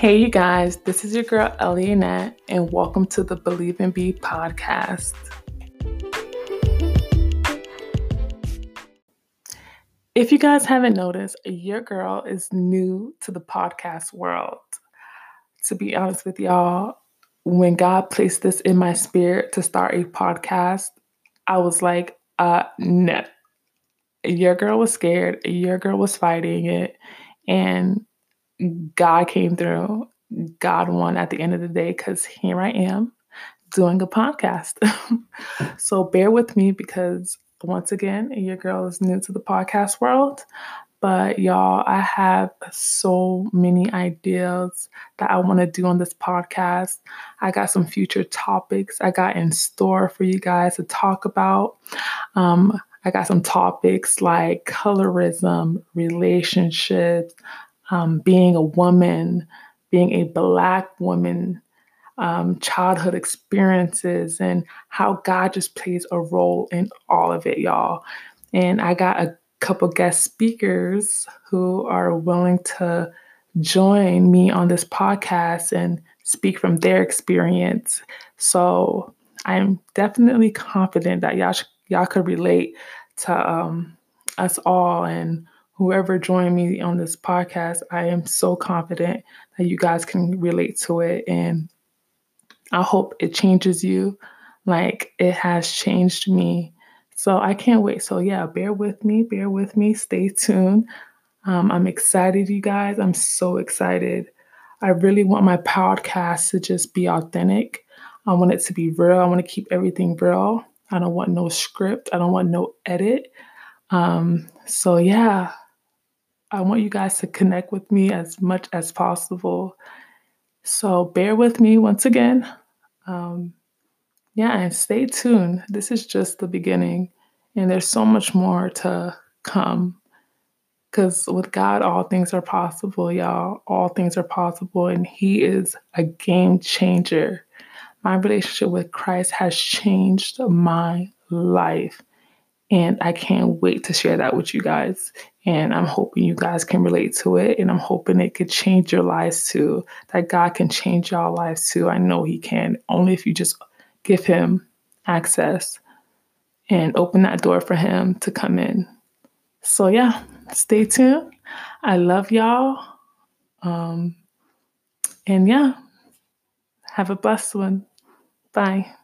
Hey, you guys, this is your girl Ellie Annette, and welcome to the BelieveNB podcast. If you guys haven't noticed, your girl is new to the podcast world. To be honest with y'all, when God placed this in my spirit to start a podcast, I was like, uh, no. Your girl was scared, your girl was fighting it, and God came through. God won at the end of the day because here I am doing a podcast. so bear with me because once again, your girl is new to the podcast world. But y'all, I have so many ideas that I want to do on this podcast. I got some future topics I got in store for you guys to talk about. Um, I got some topics like colorism, relationships, um, being a woman, being a Black woman, um, childhood experiences, and how God just plays a role in all of it, y'all. And I got a couple guest speakers who are willing to join me on this podcast and speak from their experience. So I'm definitely confident that y'all sh- y'all could relate to um, us all and whoever joined me on this podcast, I am so confident that you guys can relate to it. And I hope it changes you like it has changed me. So I can't wait. So, yeah, bear with me, bear with me, stay tuned. Um, I'm excited, you guys. I'm so excited. I really want my podcast to just be authentic. I want it to be real. I want to keep everything real. I don't want no script. I don't want no edit. Um, so, yeah, I want you guys to connect with me as much as possible. So bear with me once again. Um, yeah, and stay tuned. This is just the beginning, and there's so much more to come. Because with God, all things are possible, y'all. All things are possible, and He is a game changer. My relationship with Christ has changed my life. And I can't wait to share that with you guys. And I'm hoping you guys can relate to it. And I'm hoping it could change your lives too. That God can change your lives too. I know He can, only if you just give Him access and open that door for Him to come in. So, yeah, stay tuned. I love y'all. Um, and yeah, have a blessed one. Bye.